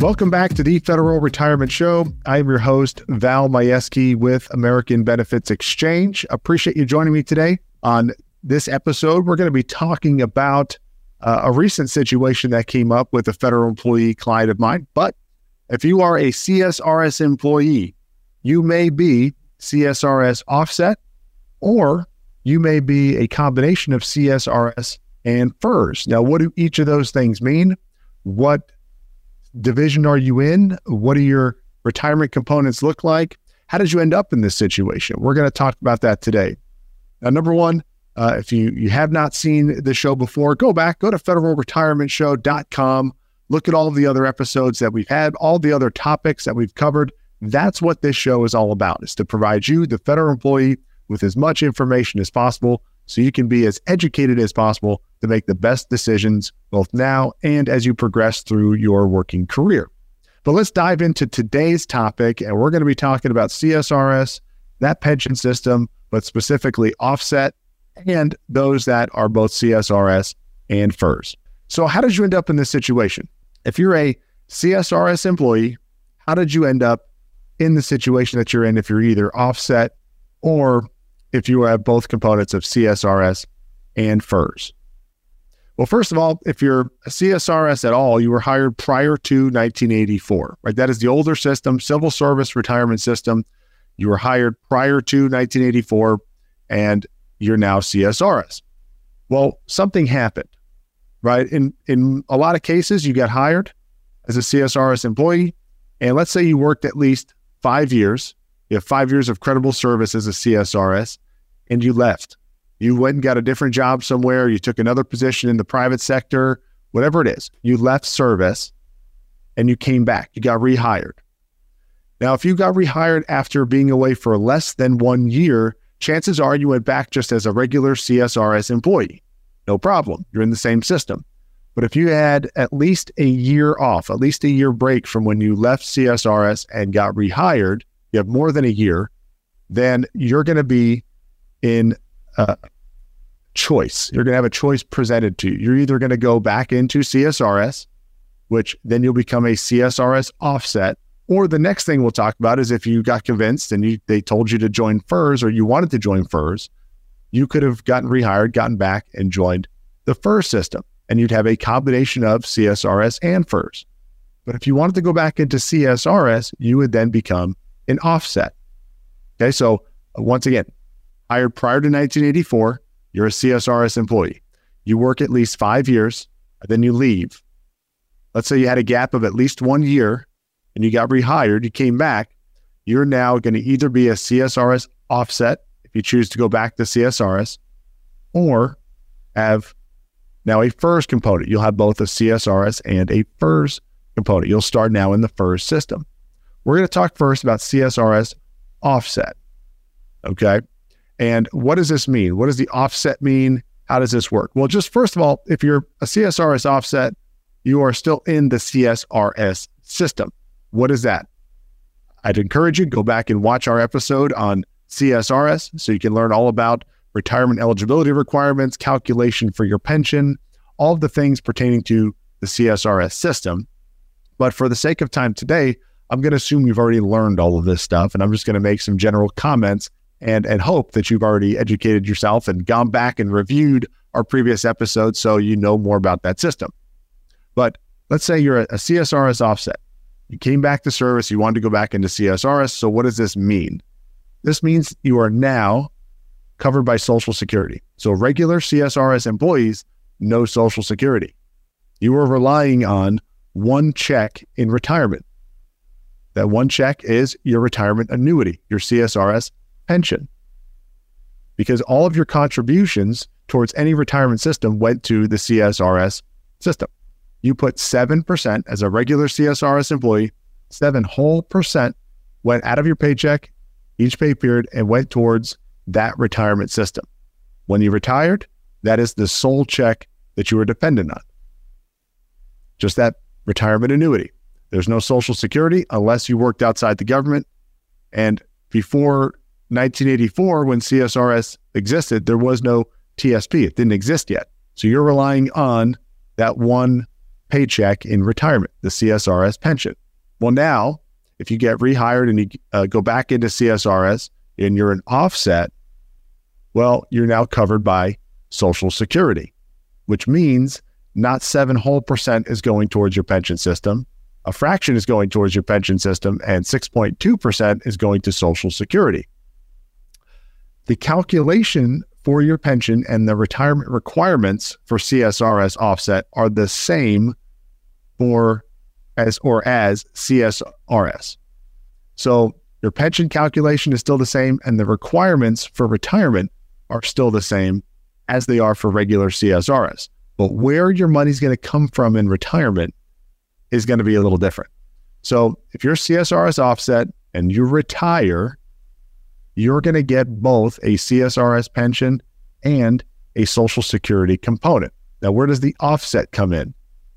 Welcome back to the Federal Retirement Show. I'm your host, Val Majewski with American Benefits Exchange. Appreciate you joining me today. On this episode, we're going to be talking about uh, a recent situation that came up with a federal employee client of mine. But if you are a CSRS employee, you may be CSRS offset or you may be a combination of CSRS and FERS. Now, what do each of those things mean? What division are you in? What do your retirement components look like? How did you end up in this situation? We're going to talk about that today. Now, number one, uh, if you, you have not seen the show before, go back, go to federalretirementshow.com, look at all of the other episodes that we've had, all the other topics that we've covered. That's what this show is all about, is to provide you, the federal employee, with as much information as possible so you can be as educated as possible to make the best decisions both now and as you progress through your working career. But let's dive into today's topic, and we're going to be talking about CSRS, that pension system, but specifically offset, and those that are both CSRS and FERS. So, how did you end up in this situation? If you're a CSRS employee, how did you end up in the situation that you're in if you're either offset or if you have both components of CSRS and FERS? Well, first of all, if you're a CSRS at all, you were hired prior to 1984, right? That is the older system, civil service retirement system. You were hired prior to 1984 and you're now CSRS. Well, something happened, right? In in a lot of cases, you get hired as a CSRS employee, and let's say you worked at least five years you have five years of credible service as a CSRS, and you left. You went and got a different job somewhere. You took another position in the private sector, whatever it is. You left service and you came back. You got rehired. Now, if you got rehired after being away for less than one year, chances are you went back just as a regular CSRS employee. No problem. You're in the same system. But if you had at least a year off, at least a year break from when you left CSRS and got rehired, you have more than a year, then you're going to be in a choice. You're going to have a choice presented to you. You're either going to go back into CSRS, which then you'll become a CSRS offset. Or the next thing we'll talk about is if you got convinced and you, they told you to join FERS or you wanted to join FERS, you could have gotten rehired, gotten back, and joined the FERS system. And you'd have a combination of CSRS and FERS. But if you wanted to go back into CSRS, you would then become an offset. Okay, so uh, once again, hired prior to 1984, you're a CSRS employee. You work at least five years, then you leave. Let's say you had a gap of at least one year and you got rehired, you came back. You're now going to either be a CSRS offset if you choose to go back to CSRS or have now a FERS component. You'll have both a CSRS and a FERS component. You'll start now in the FERS system. We're going to talk first about CSRS offset. Okay. And what does this mean? What does the offset mean? How does this work? Well, just first of all, if you're a CSRS offset, you are still in the CSRS system. What is that? I'd encourage you go back and watch our episode on CSRS so you can learn all about retirement eligibility requirements, calculation for your pension, all of the things pertaining to the CSRS system. But for the sake of time today, I'm going to assume you've already learned all of this stuff, and I'm just going to make some general comments and and hope that you've already educated yourself and gone back and reviewed our previous episodes so you know more about that system. But let's say you're a, a CSRS offset. You came back to service, you wanted to go back into CSRS. So what does this mean? This means you are now covered by Social Security. So regular CSRS employees, no Social Security. You are relying on one check in retirement. That one check is your retirement annuity, your CSRS pension. Because all of your contributions towards any retirement system went to the CSRS system. You put 7% as a regular CSRS employee, seven whole percent went out of your paycheck each pay period and went towards that retirement system. When you retired, that is the sole check that you were dependent on. Just that retirement annuity. There's no Social Security unless you worked outside the government. And before 1984, when CSRS existed, there was no TSP. It didn't exist yet. So you're relying on that one paycheck in retirement, the CSRS pension. Well, now, if you get rehired and you uh, go back into CSRS and you're an offset, well, you're now covered by Social Security, which means not seven whole percent is going towards your pension system. A fraction is going towards your pension system, and 6.2% is going to Social Security. The calculation for your pension and the retirement requirements for CSRS offset are the same for as or as CSRS. So your pension calculation is still the same, and the requirements for retirement are still the same as they are for regular CSRS. But where your money's going to come from in retirement is going to be a little different. So if you're CSRS offset and you retire, you're going to get both a CSRS pension and a Social Security component. Now, where does the offset come in?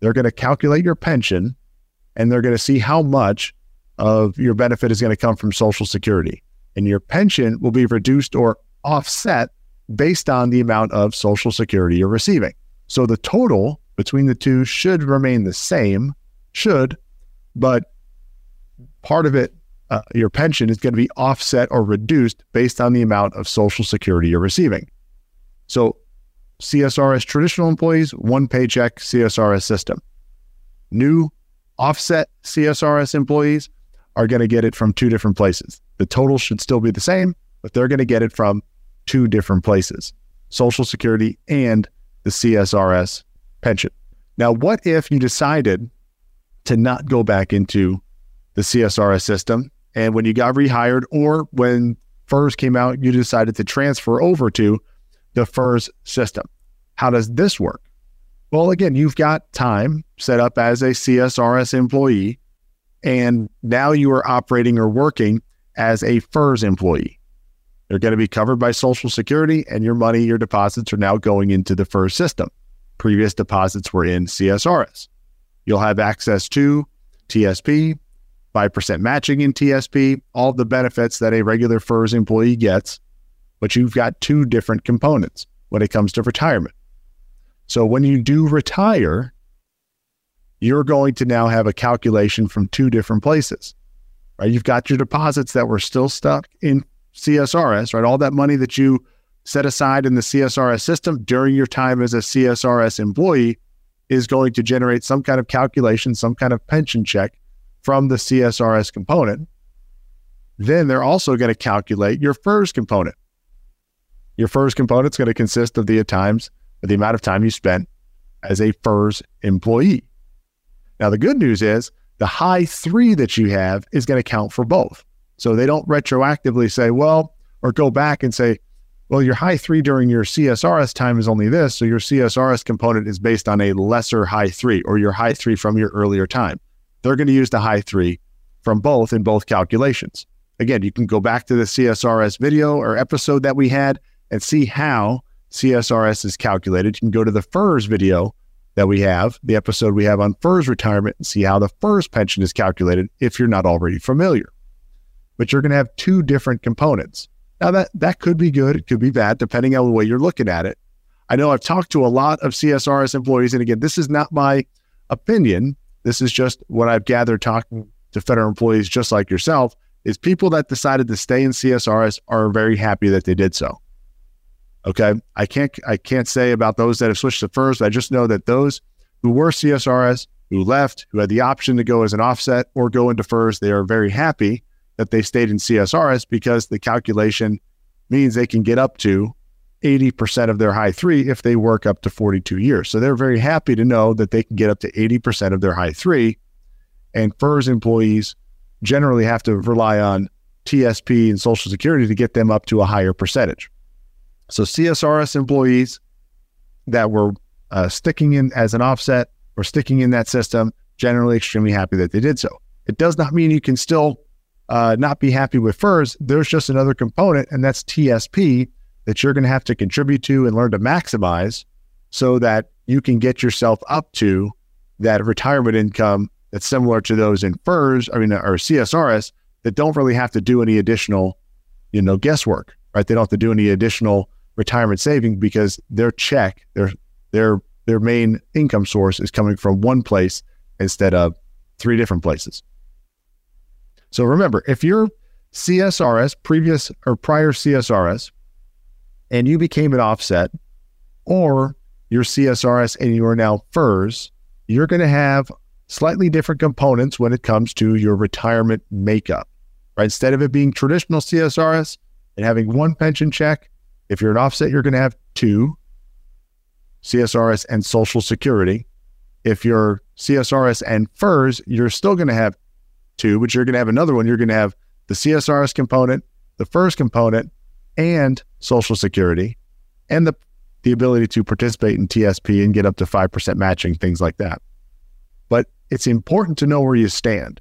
They're going to calculate your pension and they're going to see how much of your benefit is going to come from Social Security. And your pension will be reduced or offset based on the amount of Social Security you're receiving. So the total between the two should remain the same, should, but part of it, uh, your pension is going to be offset or reduced based on the amount of Social Security you're receiving. So CSRS traditional employees, one paycheck CSRS system. New offset CSRS employees are going to get it from two different places. The total should still be the same, but they're going to get it from two different places Social Security and the CSRS pension. Now, what if you decided to not go back into the CSRS system and when you got rehired or when FERS came out, you decided to transfer over to the FERS system? How does this work? Well, again, you've got time set up as a CSRS employee, and now you are operating or working as a FERS employee. They're going to be covered by Social Security, and your money, your deposits are now going into the FERS system. Previous deposits were in CSRS. You'll have access to TSP, 5% matching in TSP, all the benefits that a regular FERS employee gets, but you've got two different components when it comes to retirement. So when you do retire, you're going to now have a calculation from two different places. Right? You've got your deposits that were still stuck in CSRS, right? All that money that you set aside in the CSRS system during your time as a CSRS employee is going to generate some kind of calculation, some kind of pension check from the CSRS component. Then they're also going to calculate your FERS component. Your FERS component is going to consist of the times, the amount of time you spent as a FERS employee. Now, the good news is the high three that you have is going to count for both. So they don't retroactively say, well, or go back and say, well, your high three during your CSRS time is only this. So your CSRS component is based on a lesser high three or your high three from your earlier time. They're going to use the high three from both in both calculations. Again, you can go back to the CSRS video or episode that we had and see how CSRS is calculated. You can go to the FERS video that we have, the episode we have on FERS retirement, and see how the FERS pension is calculated if you're not already familiar but you're going to have two different components. Now that that could be good, it could be bad, depending on the way you're looking at it. I know I've talked to a lot of CSRS employees, and again, this is not my opinion. This is just what I've gathered talking to federal employees just like yourself. Is people that decided to stay in CSRS are very happy that they did so. Okay, I can't I can't say about those that have switched to FERS. I just know that those who were CSRS, who left, who had the option to go as an offset or go into FERS, they are very happy that they stayed in CSRS because the calculation means they can get up to 80% of their high three if they work up to 42 years. So they're very happy to know that they can get up to 80% of their high three. And FERS employees generally have to rely on TSP and Social Security to get them up to a higher percentage. So CSRS employees that were uh, sticking in as an offset or sticking in that system generally extremely happy that they did so. It does not mean you can still uh, not be happy with FERS, there's just another component, and that's TSP that you're going to have to contribute to and learn to maximize so that you can get yourself up to that retirement income that's similar to those in FERS, I mean, or CSRS that don't really have to do any additional, you know, guesswork, right? They don't have to do any additional retirement saving because their check, their their their main income source is coming from one place instead of three different places. So remember, if you're CSRS, previous or prior CSRS, and you became an offset, or your CSRS and you are now FERS, you're going to have slightly different components when it comes to your retirement makeup. Right? Instead of it being traditional CSRS and having one pension check, if you're an offset, you're going to have two CSRS and Social Security. If you're CSRS and FERS, you're still going to have two, but you're going to have another one. You're going to have the CSRS component, the FERS component, and Social Security, and the the ability to participate in TSP and get up to 5% matching, things like that. But it's important to know where you stand.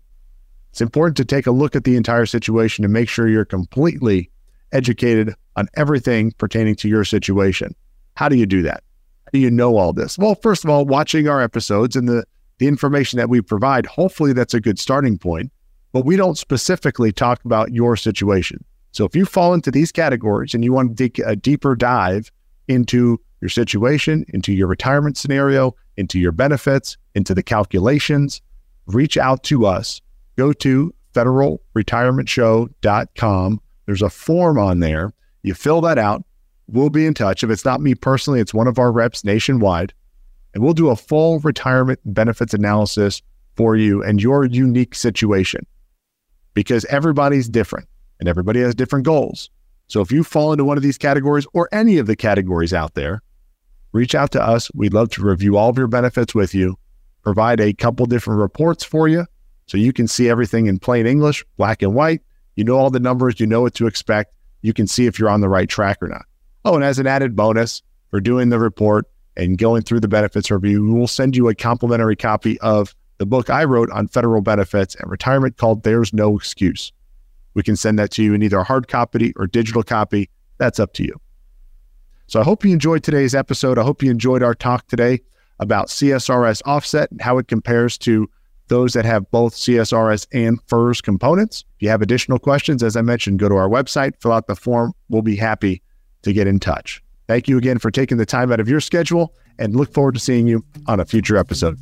It's important to take a look at the entire situation and make sure you're completely educated on everything pertaining to your situation. How do you do that? How do you know all this? Well, first of all, watching our episodes and the, the information that we provide, hopefully that's a good starting point. But we don't specifically talk about your situation. So if you fall into these categories and you want to take a deeper dive into your situation, into your retirement scenario, into your benefits, into the calculations, reach out to us. Go to federalretirementshow.com. There's a form on there. You fill that out. We'll be in touch. If it's not me personally, it's one of our reps nationwide. And we'll do a full retirement benefits analysis for you and your unique situation because everybody's different and everybody has different goals. So if you fall into one of these categories or any of the categories out there, reach out to us. We'd love to review all of your benefits with you, provide a couple different reports for you so you can see everything in plain English, black and white. You know all the numbers, you know what to expect. You can see if you're on the right track or not. Oh, and as an added bonus for doing the report and going through the benefits review, we will send you a complimentary copy of the book I wrote on federal benefits and retirement called There's No Excuse. We can send that to you in either a hard copy or digital copy. That's up to you. So I hope you enjoyed today's episode. I hope you enjoyed our talk today about CSRS offset and how it compares to those that have both CSRS and FERS components. If you have additional questions, as I mentioned, go to our website, fill out the form. We'll be happy to get in touch. Thank you again for taking the time out of your schedule and look forward to seeing you on a future episode.